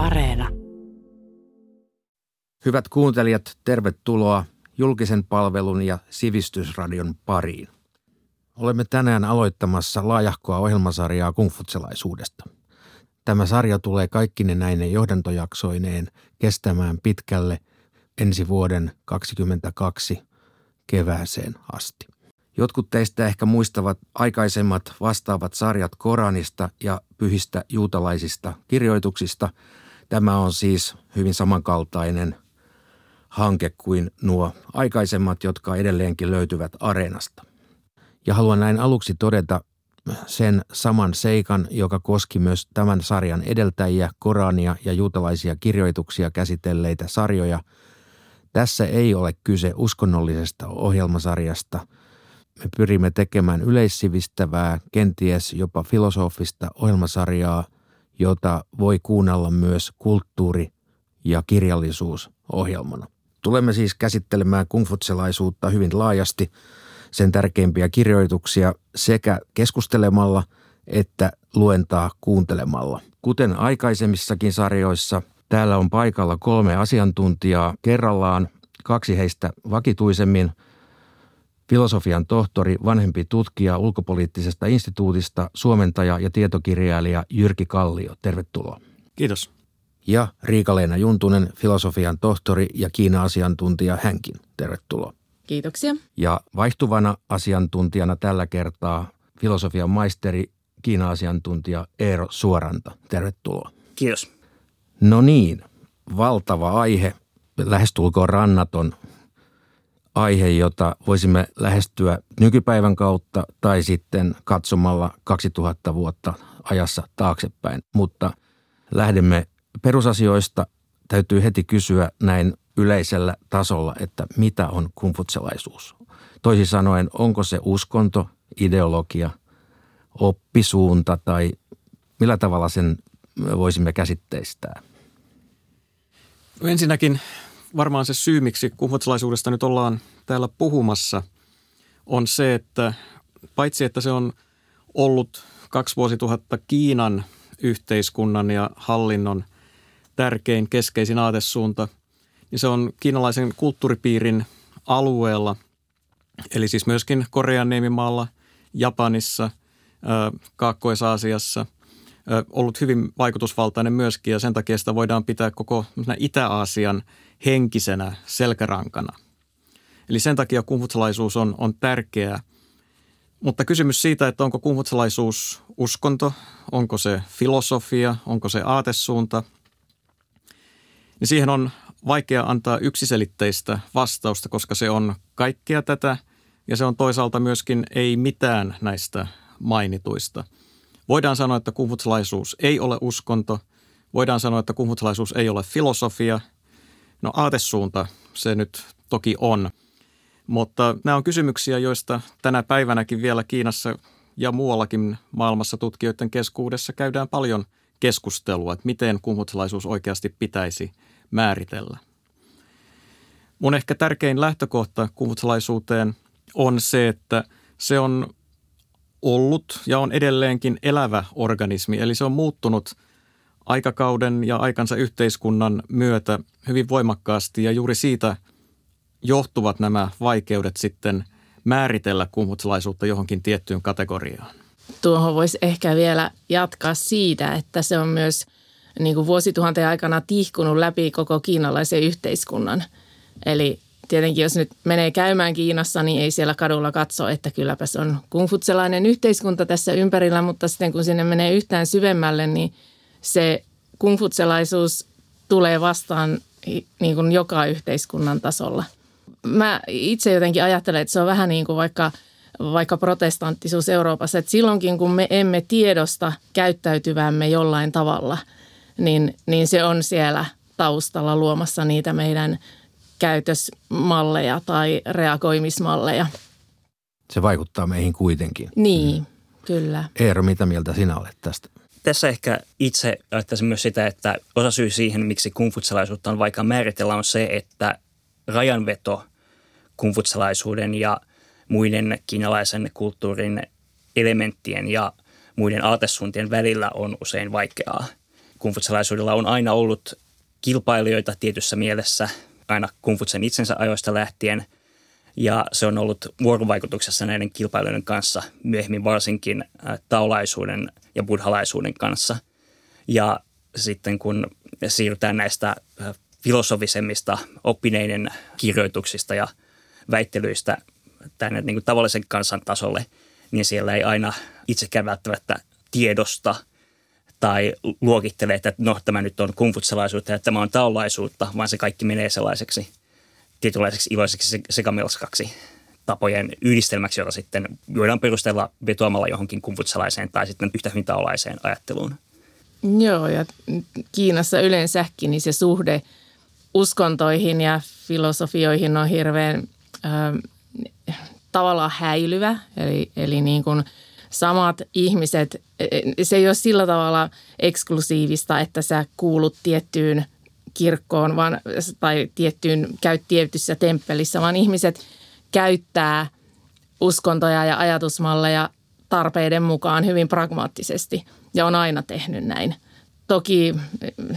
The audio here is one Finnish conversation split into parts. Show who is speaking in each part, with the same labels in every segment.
Speaker 1: Areena.
Speaker 2: Hyvät kuuntelijat, tervetuloa julkisen palvelun ja sivistysradion pariin. Olemme tänään aloittamassa laajahkoa ohjelmasarjaa kungfutselaisuudesta. Tämä sarja tulee kaikkine näinen johdantojaksoineen kestämään pitkälle ensi vuoden 2022 kevääseen asti. Jotkut teistä ehkä muistavat aikaisemmat vastaavat sarjat Koranista ja pyhistä juutalaisista kirjoituksista. Tämä on siis hyvin samankaltainen hanke kuin nuo aikaisemmat, jotka edelleenkin löytyvät areenasta. Ja haluan näin aluksi todeta sen saman seikan, joka koski myös tämän sarjan edeltäjiä, Korania ja juutalaisia kirjoituksia käsitelleitä sarjoja. Tässä ei ole kyse uskonnollisesta ohjelmasarjasta – me pyrimme tekemään yleissivistävää, kenties jopa filosofista ohjelmasarjaa, jota voi kuunnella myös kulttuuri- ja kirjallisuusohjelmana. Tulemme siis käsittelemään kungfutselaisuutta hyvin laajasti, sen tärkeimpiä kirjoituksia sekä keskustelemalla että luentaa kuuntelemalla. Kuten aikaisemmissakin sarjoissa, täällä on paikalla kolme asiantuntijaa kerrallaan, kaksi heistä vakituisemmin – filosofian tohtori, vanhempi tutkija ulkopoliittisesta instituutista, suomentaja ja tietokirjailija Jyrki Kallio. Tervetuloa.
Speaker 3: Kiitos.
Speaker 2: Ja Riika-Leena Juntunen, filosofian tohtori ja Kiina-asiantuntija hänkin. Tervetuloa.
Speaker 4: Kiitoksia.
Speaker 2: Ja vaihtuvana asiantuntijana tällä kertaa filosofian maisteri, Kiina-asiantuntija Eero Suoranta. Tervetuloa.
Speaker 3: Kiitos.
Speaker 2: No niin, valtava aihe, lähestulkoon rannaton aihe, jota voisimme lähestyä nykypäivän kautta tai sitten katsomalla 2000 vuotta ajassa taaksepäin. Mutta lähdemme perusasioista. Täytyy heti kysyä näin yleisellä tasolla, että mitä on kumfutselaisuus? Toisin sanoen, onko se uskonto, ideologia, oppisuunta tai millä tavalla sen voisimme käsitteistää?
Speaker 3: Ensinnäkin varmaan se syy, miksi kumhutsalaisuudesta nyt ollaan täällä puhumassa, on se, että paitsi että se on ollut kaksi vuosituhatta Kiinan yhteiskunnan ja hallinnon tärkein keskeisin aatesuunta, niin se on kiinalaisen kulttuuripiirin alueella, eli siis myöskin Korean niemimaalla, Japanissa, Kaakkois-Aasiassa – ollut hyvin vaikutusvaltainen myöskin ja sen takia sitä voidaan pitää koko Itä-Aasian henkisenä selkärankana. Eli sen takia kumfutsalaisuus on, on tärkeää. Mutta kysymys siitä, että onko kumfutsalaisuus uskonto, onko se filosofia, onko se aatesuunta, niin siihen on vaikea antaa yksiselitteistä vastausta, koska se on kaikkea tätä ja se on toisaalta myöskin ei mitään näistä mainituista. Voidaan sanoa, että kumfutsalaisuus ei ole uskonto. Voidaan sanoa, että kumfutsalaisuus ei ole filosofia – No aatesuunta se nyt toki on, mutta nämä on kysymyksiä, joista tänä päivänäkin vielä Kiinassa ja muuallakin maailmassa tutkijoiden keskuudessa käydään paljon keskustelua, että miten kumhutsalaisuus oikeasti pitäisi määritellä. Mun ehkä tärkein lähtökohta kumhutsalaisuuteen on se, että se on ollut ja on edelleenkin elävä organismi, eli se on muuttunut – aikakauden ja aikansa yhteiskunnan myötä hyvin voimakkaasti ja juuri siitä johtuvat nämä vaikeudet sitten määritellä kumhutsalaisuutta johonkin tiettyyn kategoriaan.
Speaker 4: Tuohon voisi ehkä vielä jatkaa siitä, että se on myös niin kuin vuosituhanteen aikana tihkunut läpi koko kiinalaisen yhteiskunnan. Eli tietenkin jos nyt menee käymään Kiinassa, niin ei siellä kadulla katso, että kylläpäs on kungfutselainen yhteiskunta tässä ympärillä, mutta sitten kun sinne menee yhtään syvemmälle, niin – se kungfutselaisuus tulee vastaan niin kuin joka yhteiskunnan tasolla. Mä itse jotenkin ajattelen, että se on vähän niin kuin vaikka, vaikka protestanttisuus Euroopassa, että silloinkin kun me emme tiedosta käyttäytyvämme jollain tavalla, niin, niin se on siellä taustalla luomassa niitä meidän käytösmalleja tai reagoimismalleja.
Speaker 2: Se vaikuttaa meihin kuitenkin.
Speaker 4: Niin, mm. kyllä.
Speaker 2: Eero, mitä mieltä sinä olet tästä?
Speaker 5: tässä ehkä itse ajattaisin myös sitä, että osa syy siihen, miksi kungfutsalaisuutta on vaikka määritellä, on se, että rajanveto kungfutsalaisuuden ja muiden kiinalaisen kulttuurin elementtien ja muiden aatesuuntien välillä on usein vaikeaa. kungfutsalaisuudella on aina ollut kilpailijoita tietyssä mielessä aina kungfutsen itsensä ajoista lähtien. Ja se on ollut vuorovaikutuksessa näiden kilpailijoiden kanssa, myöhemmin varsinkin taolaisuuden ja buddhalaisuuden kanssa. Ja sitten kun siirrytään näistä filosofisemmista oppineiden kirjoituksista ja väittelyistä tänne niin kuin tavallisen kansan tasolle, niin siellä ei aina itsekään välttämättä tiedosta tai luokittele, että no tämä nyt on kungfutsalaisuutta ja tämä on taolaisuutta, vaan se kaikki menee sellaiseksi tietynlaiseksi iloiseksi sekamelskaksi tapojen yhdistelmäksi, jota sitten voidaan perustella vetoamalla johonkin kungfutsalaiseen tai sitten yhtä hyvin taolaiseen ajatteluun.
Speaker 4: Joo, ja Kiinassa yleensäkin niin se suhde uskontoihin ja filosofioihin on hirveän äh, tavallaan häilyvä. Eli, eli niin kuin samat ihmiset, se ei ole sillä tavalla eksklusiivista, että sä kuulut tiettyyn kirkkoon vaan, tai tiettyyn, käyt tietyssä temppelissä, vaan ihmiset käyttää uskontoja ja ajatusmalleja tarpeiden mukaan hyvin pragmaattisesti ja on aina tehnyt näin. Toki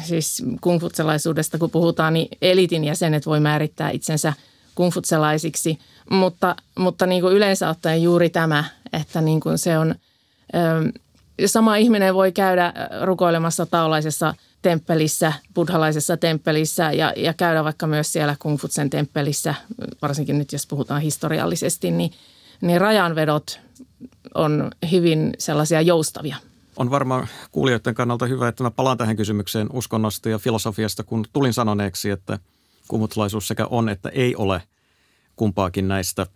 Speaker 4: siis kungfutselaisuudesta kun puhutaan, niin elitin jäsenet voi määrittää itsensä kungfutselaisiksi, mutta, mutta niin kuin yleensä ottaen juuri tämä, että niin kuin se on, sama ihminen voi käydä rukoilemassa taulaisessa temppelissä, buddhalaisessa temppelissä ja, ja käydä vaikka myös siellä kungfutsen temppelissä, varsinkin nyt jos puhutaan historiallisesti, niin, niin rajanvedot on hyvin sellaisia joustavia –
Speaker 3: on varmaan kuulijoiden kannalta hyvä, että mä palaan tähän kysymykseen uskonnosta ja filosofiasta, kun tulin sanoneeksi, että kummutlaisuus sekä on että ei ole kumpaakin näistä.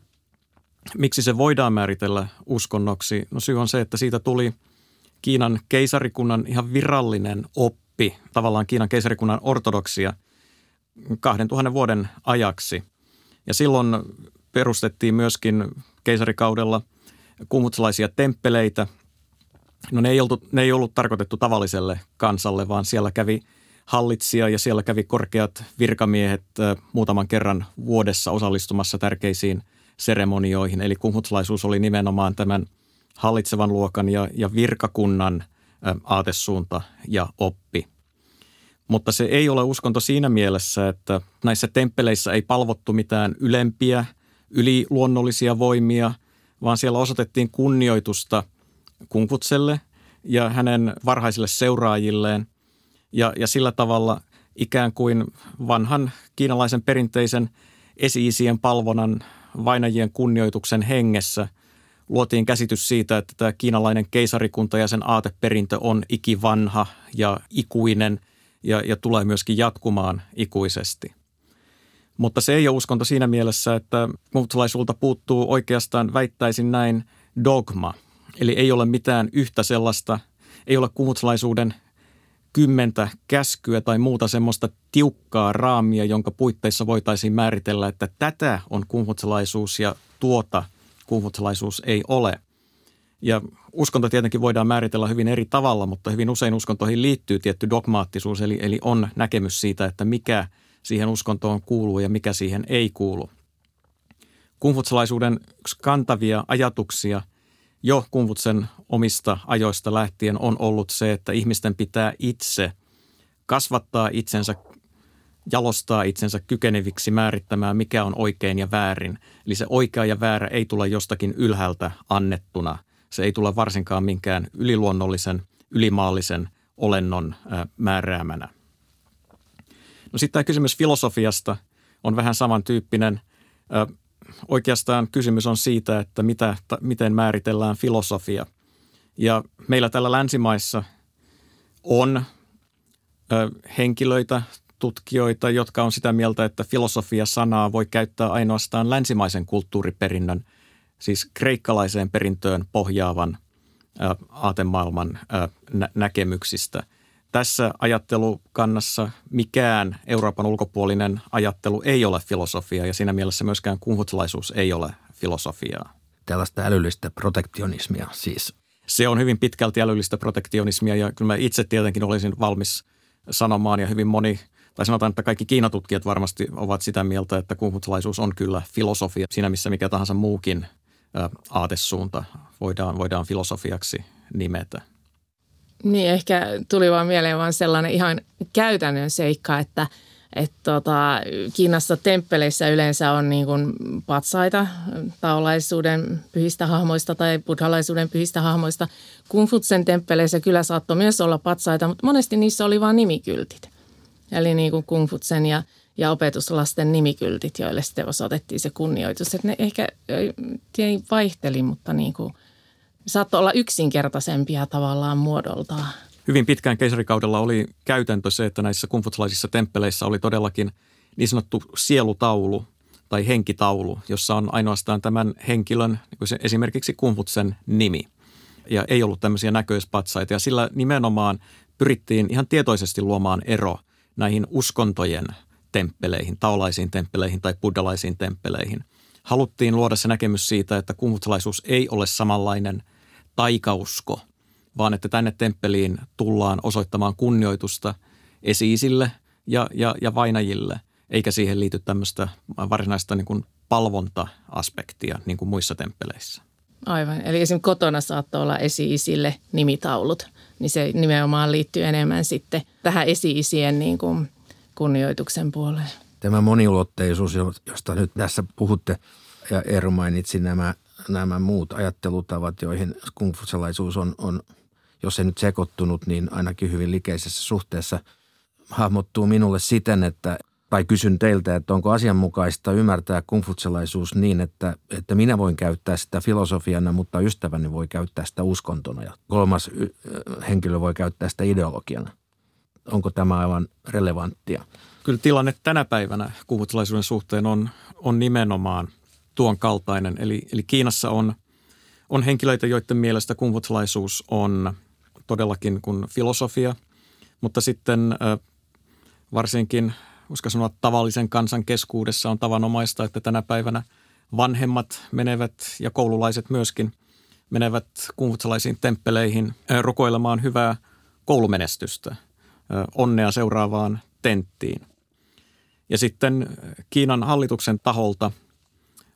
Speaker 3: Miksi se voidaan määritellä uskonnoksi? No syy on se, että siitä tuli Kiinan keisarikunnan ihan virallinen oppi, tavallaan Kiinan keisarikunnan ortodoksia 2000 vuoden ajaksi. Ja silloin perustettiin myöskin keisarikaudella kummutsalaisia temppeleitä – No ne ei, ollut, ne ei ollut tarkoitettu tavalliselle kansalle, vaan siellä kävi hallitsija ja siellä kävi korkeat virkamiehet muutaman kerran vuodessa osallistumassa tärkeisiin seremonioihin. Eli kumhutsalaisuus oli nimenomaan tämän hallitsevan luokan ja, ja virkakunnan aatesuunta ja oppi. Mutta se ei ole uskonto siinä mielessä, että näissä temppeleissä ei palvottu mitään ylempiä, yliluonnollisia voimia, vaan siellä osoitettiin kunnioitusta – Kunkutselle ja hänen varhaisille seuraajilleen. Ja, ja sillä tavalla ikään kuin vanhan kiinalaisen perinteisen esi-isien palvonnan vainajien kunnioituksen hengessä luotiin käsitys siitä, että tämä kiinalainen keisarikunta ja sen aateperintö on ikivanha ja ikuinen ja, ja tulee myöskin jatkumaan ikuisesti. Mutta se ei ole uskonto siinä mielessä, että muuttolaisuulta puuttuu oikeastaan, väittäisin näin, dogma – Eli ei ole mitään yhtä sellaista, ei ole kumutsalaisuuden kymmentä käskyä tai muuta semmoista tiukkaa raamia, jonka puitteissa voitaisiin määritellä, että tätä on kumhutsalaisuus ja tuota kumhutsalaisuus ei ole. Ja uskonto tietenkin voidaan määritellä hyvin eri tavalla, mutta hyvin usein uskontoihin liittyy tietty dogmaattisuus, eli, eli on näkemys siitä, että mikä siihen uskontoon kuuluu ja mikä siihen ei kuulu. Kumhutsalaisuuden kantavia ajatuksia – jo Kumvutsen omista ajoista lähtien on ollut se, että ihmisten pitää itse kasvattaa itsensä, jalostaa itsensä kykeneviksi määrittämään, mikä on oikein ja väärin. Eli se oikea ja väärä ei tule jostakin ylhäältä annettuna. Se ei tule varsinkaan minkään yliluonnollisen, ylimaallisen olennon määräämänä. No sitten tämä kysymys filosofiasta on vähän samantyyppinen oikeastaan kysymys on siitä, että mitä, ta, miten määritellään filosofia. Ja meillä täällä länsimaissa on ö, henkilöitä, tutkijoita, jotka on sitä mieltä, että filosofia-sanaa voi käyttää ainoastaan länsimaisen kulttuuriperinnön, siis kreikkalaiseen perintöön pohjaavan ö, aatemaailman ö, nä- näkemyksistä – tässä ajattelukannassa mikään Euroopan ulkopuolinen ajattelu ei ole filosofia ja siinä mielessä myöskään kunhutsalaisuus ei ole filosofiaa.
Speaker 2: Tällaista älyllistä protektionismia siis.
Speaker 3: Se on hyvin pitkälti älyllistä protektionismia ja kyllä mä itse tietenkin olisin valmis sanomaan ja hyvin moni tai sanotaan, että kaikki Kiinatutkijat varmasti ovat sitä mieltä, että kunhutsalaisuus on kyllä filosofia siinä missä mikä tahansa muukin aatesuunta voidaan, voidaan filosofiaksi nimetä.
Speaker 4: Niin, ehkä tuli vaan mieleen vaan sellainen ihan käytännön seikka, että – et tota, Kiinassa temppeleissä yleensä on niin kuin patsaita taolaisuuden pyhistä hahmoista tai buddhalaisuuden pyhistä hahmoista. Kungfutsen temppeleissä kyllä saattoi myös olla patsaita, mutta monesti niissä oli vain nimikyltit. Eli niin kuin Kungfutsen ja, ja opetuslasten nimikyltit, joille sitten osoitettiin se kunnioitus. Et ne ehkä vaihteli, mutta niin kuin, saattoi olla yksinkertaisempia tavallaan muodoltaan
Speaker 3: hyvin pitkään keisarikaudella oli käytäntö se, että näissä kumfutsalaisissa temppeleissä oli todellakin niin sanottu sielutaulu tai henkitaulu, jossa on ainoastaan tämän henkilön, niin esimerkiksi kumfutsen nimi. Ja ei ollut tämmöisiä näköispatsaita ja sillä nimenomaan pyrittiin ihan tietoisesti luomaan ero näihin uskontojen temppeleihin, taolaisiin temppeleihin tai buddhalaisiin temppeleihin. Haluttiin luoda se näkemys siitä, että kumfutsalaisuus ei ole samanlainen taikausko – vaan että tänne temppeliin tullaan osoittamaan kunnioitusta esiisille ja, ja, ja vainajille, eikä siihen liity tämmöistä varsinaista niin kuin palvonta-aspektia niin kuin muissa temppeleissä.
Speaker 4: Aivan. Eli esimerkiksi kotona saattoi olla esi-isille nimitaulut, niin se nimenomaan liittyy enemmän sitten tähän esi-isien niin kuin kunnioituksen puoleen.
Speaker 2: Tämä moniulotteisuus, josta nyt tässä puhutte, ja Eero mainitsi nämä, nämä muut ajattelutavat, joihin kungfusalaisuus on, on jos ei nyt sekoittunut, niin ainakin hyvin likeisessä suhteessa hahmottuu minulle siten, että tai kysyn teiltä, että onko asianmukaista ymmärtää kungfutselaisuus niin, että, että minä voin käyttää sitä filosofiana, mutta ystäväni voi käyttää sitä uskontona ja kolmas henkilö voi käyttää sitä ideologiana. Onko tämä aivan relevanttia?
Speaker 3: Kyllä tilanne tänä päivänä kungfutselaisuuden suhteen on, on nimenomaan tuon kaltainen. Eli, eli Kiinassa on, on henkilöitä, joiden mielestä kungfutselaisuus on – todellakin kuin filosofia, mutta sitten varsinkin, koska sanoa tavallisen kansan keskuudessa on tavanomaista, että tänä päivänä vanhemmat menevät ja koululaiset myöskin menevät kungfutsalaisiin temppeleihin rukoilemaan hyvää koulumenestystä, onnea seuraavaan tenttiin. Ja sitten Kiinan hallituksen taholta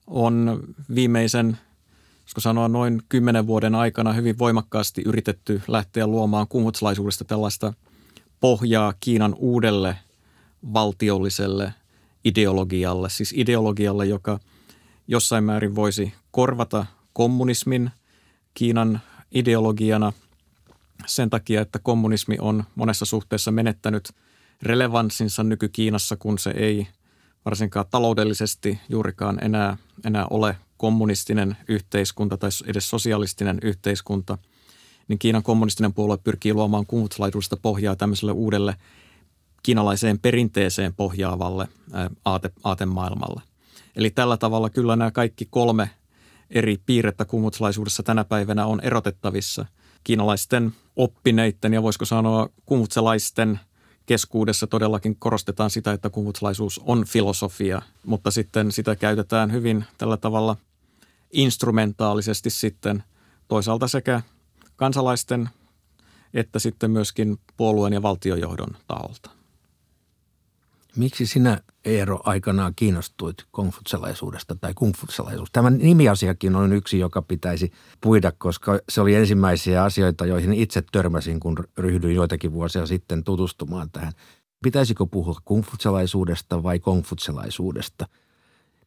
Speaker 3: on viimeisen koska sanoa noin kymmenen vuoden aikana hyvin voimakkaasti yritetty lähteä luomaan kungutslaisuudesta tällaista pohjaa Kiinan uudelle valtiolliselle ideologialle, siis ideologialle, joka jossain määrin voisi korvata kommunismin Kiinan ideologiana sen takia, että kommunismi on monessa suhteessa menettänyt relevanssinsa nyky-Kiinassa, kun se ei varsinkaan taloudellisesti juurikaan enää, enää ole kommunistinen yhteiskunta tai edes sosialistinen yhteiskunta, niin Kiinan kommunistinen puolue pyrkii luomaan kungutslaidusta pohjaa tämmöiselle uudelle kiinalaiseen perinteeseen pohjaavalle aate, aatemaailmalle. Eli tällä tavalla kyllä nämä kaikki kolme eri piirrettä kungutslaisuudessa tänä päivänä on erotettavissa kiinalaisten oppineiden ja voisiko sanoa kumutselaisten – keskuudessa todellakin korostetaan sitä, että kungutslaisuus on filosofia, mutta sitten sitä käytetään hyvin tällä tavalla instrumentaalisesti sitten toisaalta sekä kansalaisten että sitten myöskin puolueen ja valtiojohdon taholta.
Speaker 2: Miksi sinä Eero aikanaan kiinnostuit kungfutselaisuudesta tai kungfutselaisuudesta? Tämä nimiasiakin on yksi, joka pitäisi puida, koska se oli ensimmäisiä asioita, joihin itse törmäsin, kun ryhdyin joitakin vuosia sitten tutustumaan tähän. Pitäisikö puhua kungfutselaisuudesta vai kongfutselaisuudesta?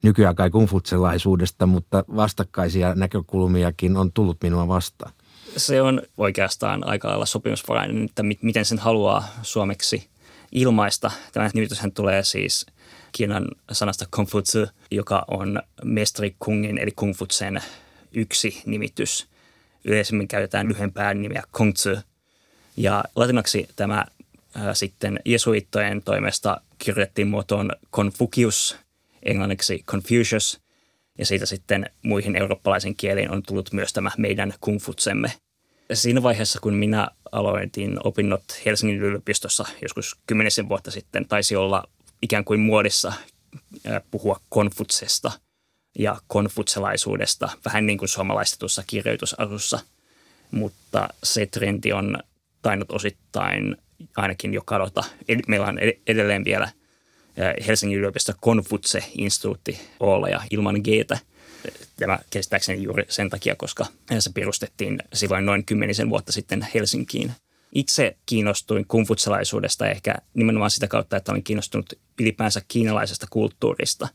Speaker 2: Nykyään kai kungfutselaisuudesta, mutta vastakkaisia näkökulmiakin on tullut minua vastaan.
Speaker 5: Se on oikeastaan aika lailla sopimusvarainen, että miten sen haluaa suomeksi – ilmaista. Tämä nimityshän tulee siis Kiinan sanasta Konfutsu, joka on mestari Kungin eli Kungfutsen yksi nimitys. Yleisemmin käytetään lyhempää nimeä Kongtsu. Ja latinaksi tämä ää, sitten jesuittojen toimesta kirjoitettiin muotoon Confucius, englanniksi Confucius, ja siitä sitten muihin eurooppalaisiin kieliin on tullut myös tämä meidän kungfutsemme – siinä vaiheessa, kun minä aloitin opinnot Helsingin yliopistossa joskus kymmenisen vuotta sitten, taisi olla ikään kuin muodissa puhua konfutsesta ja konfutselaisuudesta, vähän niin kuin suomalaistetussa kirjoitusasussa. Mutta se trendi on tainnut osittain ainakin jo kadota. Meillä on edelleen vielä Helsingin yliopisto Konfutse-instituutti olla ja ilman g Tämä käsittääkseni juuri sen takia, koska se perustettiin silloin noin kymmenisen vuotta sitten Helsinkiin. Itse kiinnostuin kungfutsalaisuudesta ehkä nimenomaan sitä kautta, että olin kiinnostunut ylipäänsä kiinalaisesta kulttuurista.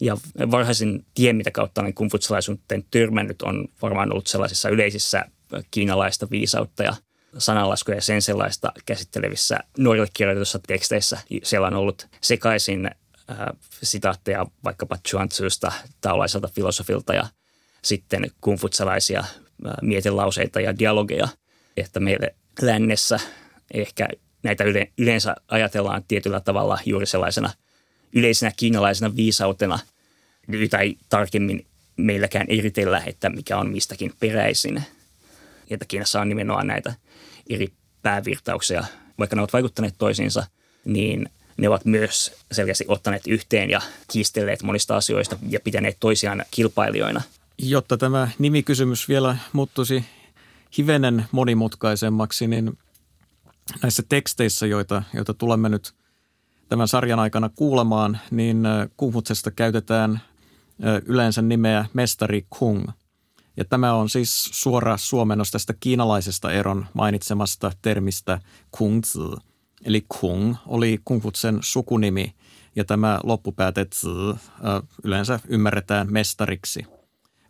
Speaker 5: Ja varhaisin tie, mitä kautta olen kungfutsalaisuuteen törmännyt, on varmaan ollut sellaisissa yleisissä kiinalaista viisautta ja sananlaskuja ja sen sellaista käsittelevissä nuorille kirjoitetussa teksteissä. Siellä on ollut sekaisin äh, sitaatteja vaikkapa Chuan-Tzusta, taolaiselta filosofilta ja sitten kungfutsalaisia äh, mietilauseita ja dialogeja, että meille lännessä ehkä näitä yle, yleensä ajatellaan tietyllä tavalla juuri sellaisena yleisenä kiinalaisena viisautena, jota ei tarkemmin meilläkään eritellä, että mikä on mistäkin peräisin. Että Kiinassa on nimenomaan näitä eri päävirtauksia, vaikka ne ovat vaikuttaneet toisiinsa, niin ne ovat myös selkeästi ottaneet yhteen ja kiistelleet monista asioista ja pitäneet toisiaan kilpailijoina.
Speaker 3: Jotta tämä nimikysymys vielä muuttuisi hivenen monimutkaisemmaksi, niin näissä teksteissä, joita, joita tulemme nyt tämän sarjan aikana kuulemaan, niin Kungfutsesta käytetään yleensä nimeä mestari Kung – ja tämä on siis suora suomennos tästä kiinalaisesta eron mainitsemasta termistä kungzi. Eli kung oli kungfutsen sukunimi ja tämä loppupääte zi yleensä ymmärretään mestariksi.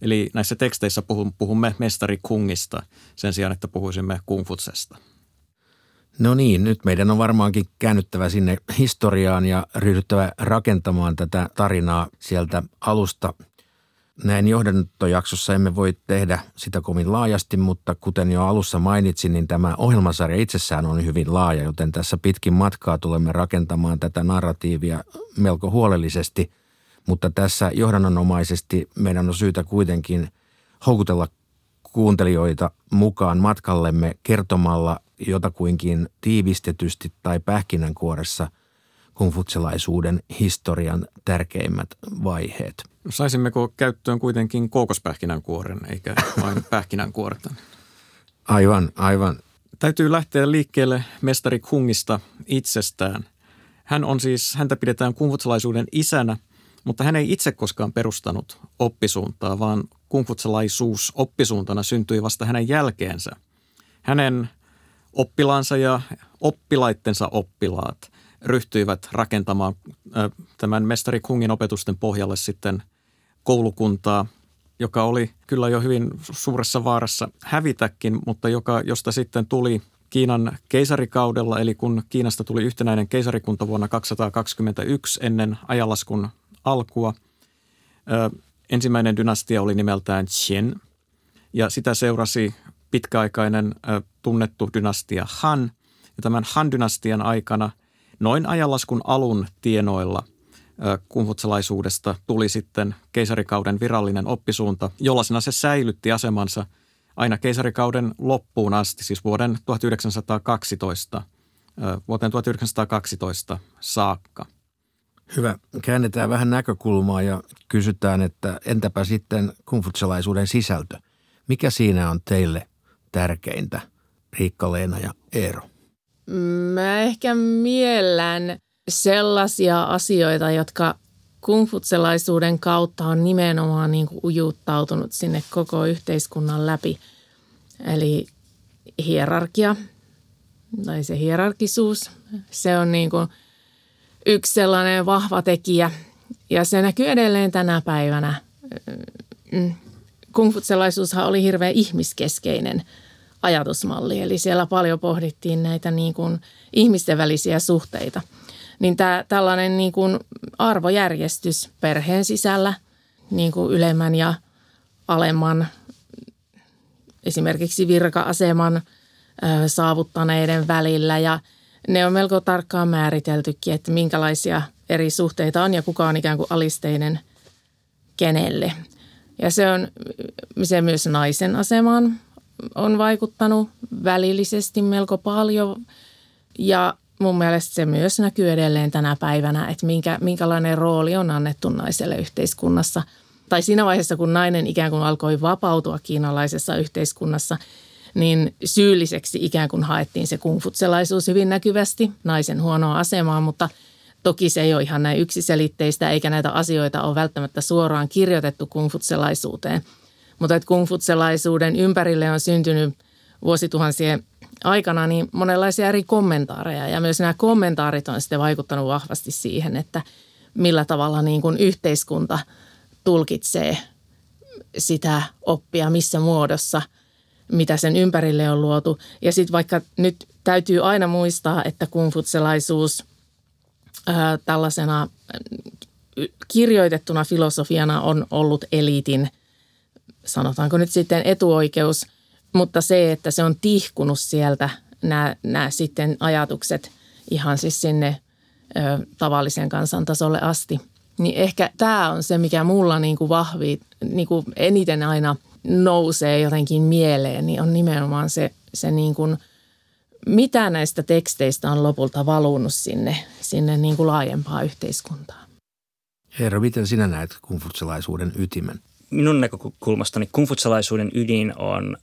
Speaker 3: Eli näissä teksteissä puhumme mestari kungista sen sijaan, että puhuisimme kungfutsesta.
Speaker 2: No niin, nyt meidän on varmaankin käännyttävä sinne historiaan ja ryhdyttävä rakentamaan tätä tarinaa sieltä alusta – näin johdantojaksossa emme voi tehdä sitä kovin laajasti, mutta kuten jo alussa mainitsin, niin tämä ohjelmasarja itsessään on hyvin laaja, joten tässä pitkin matkaa tulemme rakentamaan tätä narratiivia melko huolellisesti. Mutta tässä johdannonomaisesti meidän on syytä kuitenkin houkutella kuuntelijoita mukaan matkallemme kertomalla jotakuinkin tiivistetysti tai pähkinänkuoressa kungfutselaisuuden historian tärkeimmät vaiheet –
Speaker 3: Saisimmeko käyttöön kuitenkin kookospähkinänkuoren eikä vain pähkinänkuorta?
Speaker 2: Aivan, aivan.
Speaker 3: Täytyy lähteä liikkeelle mestari Kungista itsestään. Hän on siis, häntä pidetään kungfutsalaisuuden isänä, mutta hän ei itse koskaan perustanut oppisuuntaa, vaan kungfutsalaisuus oppisuuntana syntyi vasta hänen jälkeensä. Hänen oppilaansa ja oppilaittensa oppilaat ryhtyivät rakentamaan tämän mestari Kungin opetusten pohjalle sitten – koulukuntaa, joka oli kyllä jo hyvin suuressa vaarassa hävitäkin, mutta joka, josta sitten tuli Kiinan keisarikaudella, eli kun Kiinasta tuli yhtenäinen keisarikunta vuonna 221 ennen ajanlaskun alkua. Ö, ensimmäinen dynastia oli nimeltään Qin ja sitä seurasi pitkäaikainen ö, tunnettu dynastia Han. Ja tämän Han-dynastian aikana noin ajanlaskun alun tienoilla – kumfutsalaisuudesta tuli sitten keisarikauden virallinen oppisuunta, jollaisena se säilytti asemansa aina keisarikauden loppuun asti, siis vuoden 1912, vuoteen 1912 saakka.
Speaker 2: Hyvä. Käännetään vähän näkökulmaa ja kysytään, että entäpä sitten kumfutsalaisuuden sisältö? Mikä siinä on teille tärkeintä, Riikka-Leena ja Eero?
Speaker 4: Mä ehkä miellän sellaisia asioita, jotka kungfutselaisuuden kautta on nimenomaan niin kuin ujuttautunut sinne koko yhteiskunnan läpi. Eli hierarkia tai se hierarkisuus, se on niin kuin yksi sellainen vahva tekijä ja se näkyy edelleen tänä päivänä. Mm. Kungfutselaisuushan oli hirveän ihmiskeskeinen ajatusmalli, eli siellä paljon pohdittiin näitä niin kuin ihmisten välisiä suhteita – niin tämä, tällainen niin kuin arvojärjestys perheen sisällä niin kuin ylemmän ja alemman esimerkiksi virka-aseman saavuttaneiden välillä. Ja ne on melko tarkkaan määriteltykin, että minkälaisia eri suhteita on ja kuka on ikään kuin alisteinen kenelle. Ja se on se myös naisen asemaan on vaikuttanut välillisesti melko paljon ja mun mielestä se myös näkyy edelleen tänä päivänä, että minkä, minkälainen rooli on annettu naiselle yhteiskunnassa. Tai siinä vaiheessa, kun nainen ikään kuin alkoi vapautua kiinalaisessa yhteiskunnassa, niin syylliseksi ikään kuin haettiin se kungfutselaisuus hyvin näkyvästi, naisen huonoa asemaa, mutta toki se ei ole ihan näin yksiselitteistä, eikä näitä asioita ole välttämättä suoraan kirjoitettu kungfutselaisuuteen. Mutta että kungfutselaisuuden ympärille on syntynyt vuosituhansien aikana niin monenlaisia eri kommentaareja ja myös nämä kommentaarit on sitten vaikuttanut vahvasti siihen, että millä tavalla niin kuin yhteiskunta tulkitsee sitä oppia, missä muodossa, mitä sen ympärille on luotu. Ja sitten vaikka nyt täytyy aina muistaa, että kungfutselaisuus ää, tällaisena kirjoitettuna filosofiana on ollut eliitin, sanotaanko nyt sitten etuoikeus, mutta se, että se on tihkunut sieltä nämä, nämä sitten ajatukset ihan siis sinne ö, tavallisen kansan tasolle asti. Niin ehkä tämä on se, mikä mulla niin kuin vahvi, niin kuin eniten aina nousee jotenkin mieleen, niin on nimenomaan se, se niin kuin, mitä näistä teksteistä on lopulta valunut sinne, sinne niin kuin laajempaa yhteiskuntaa.
Speaker 2: Herra, miten sinä näet kungfutselaisuuden ytimen?
Speaker 5: Minun näkökulmastani kungfutselaisuuden ydin on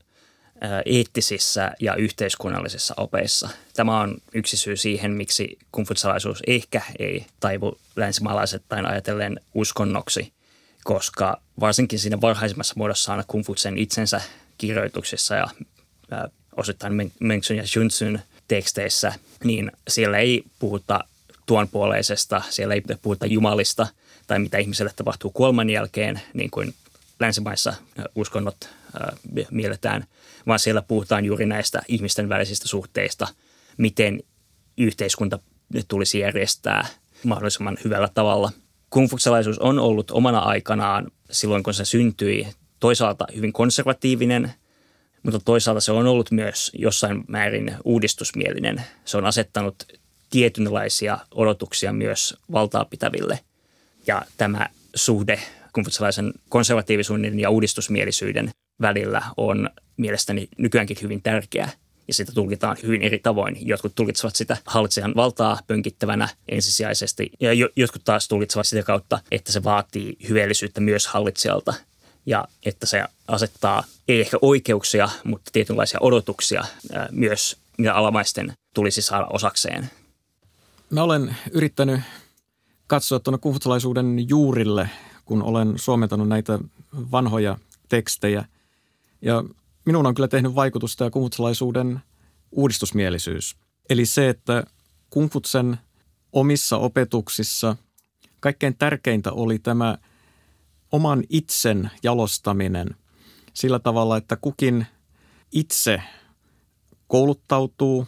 Speaker 5: eettisissä ja yhteiskunnallisissa opeissa. Tämä on yksi syy siihen, miksi kungfutsalaisuus ehkä ei taivu länsimaalaisittain ajatellen uskonnoksi, koska varsinkin siinä varhaisimmassa muodossaan kungfutsen itsensä kirjoituksissa ja osittain Mengsun ja Junsun teksteissä, niin siellä ei puhuta tuonpuoleisesta, siellä ei puhuta jumalista – tai mitä ihmiselle tapahtuu kuoleman jälkeen, niin kuin länsimaissa uskonnot mielletään, vaan siellä puhutaan juuri näistä ihmisten välisistä suhteista, miten yhteiskunta tulisi järjestää mahdollisimman hyvällä tavalla. Kungfukselaisuus on ollut omana aikanaan silloin, kun se syntyi, toisaalta hyvin konservatiivinen, mutta toisaalta se on ollut myös jossain määrin uudistusmielinen. Se on asettanut tietynlaisia odotuksia myös valtaa pitäville – ja tämä suhde kungfutsalaisen konservatiivisuuden ja uudistusmielisyyden välillä on mielestäni nykyäänkin hyvin tärkeä ja sitä tulkitaan hyvin eri tavoin. Jotkut tulkitsevat sitä hallitsijan valtaa pönkittävänä ensisijaisesti ja jotkut taas tulkitsevat sitä kautta, että se vaatii hyveellisyyttä myös hallitsijalta ja että se asettaa ei ehkä oikeuksia, mutta tietynlaisia odotuksia myös, mitä alamaisten tulisi saada osakseen.
Speaker 3: Mä olen yrittänyt katsoa tuonne kungfutsalaisuuden juurille, kun olen suomentanut näitä vanhoja tekstejä. Ja minun on kyllä tehnyt vaikutusta ja kungfutsalaisuuden uudistusmielisyys. Eli se, että kungfutsen omissa opetuksissa kaikkein tärkeintä oli tämä oman itsen jalostaminen sillä tavalla, että kukin itse kouluttautuu,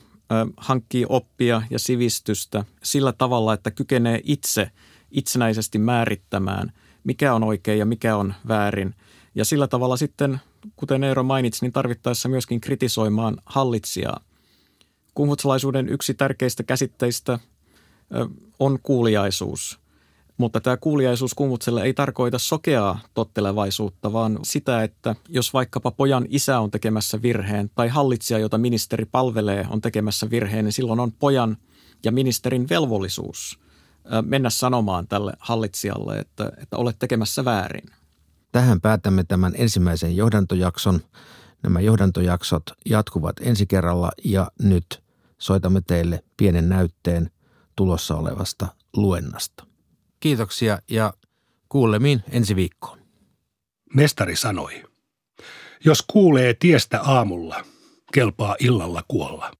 Speaker 3: hankkii oppia ja sivistystä sillä tavalla, että kykenee itse itsenäisesti määrittämään, mikä on oikein ja mikä on väärin. Ja sillä tavalla sitten, kuten Eero mainitsi, niin tarvittaessa myöskin kritisoimaan hallitsijaa. Kungfutsalaisuuden yksi tärkeistä käsitteistä on kuuliaisuus – mutta tämä kuuliaisuus kummutselle ei tarkoita sokeaa tottelevaisuutta, vaan sitä, että jos vaikkapa pojan isä on tekemässä virheen tai hallitsija, jota ministeri palvelee, on tekemässä virheen, niin silloin on pojan ja ministerin velvollisuus mennä sanomaan tälle hallitsijalle, että, että olet tekemässä väärin.
Speaker 2: Tähän päätämme tämän ensimmäisen johdantojakson. Nämä johdantojaksot jatkuvat ensi kerralla ja nyt soitamme teille pienen näytteen tulossa olevasta luennasta. Kiitoksia ja kuulemiin ensi viikkoon.
Speaker 1: Mestari sanoi, jos kuulee tiestä aamulla, kelpaa illalla kuolla.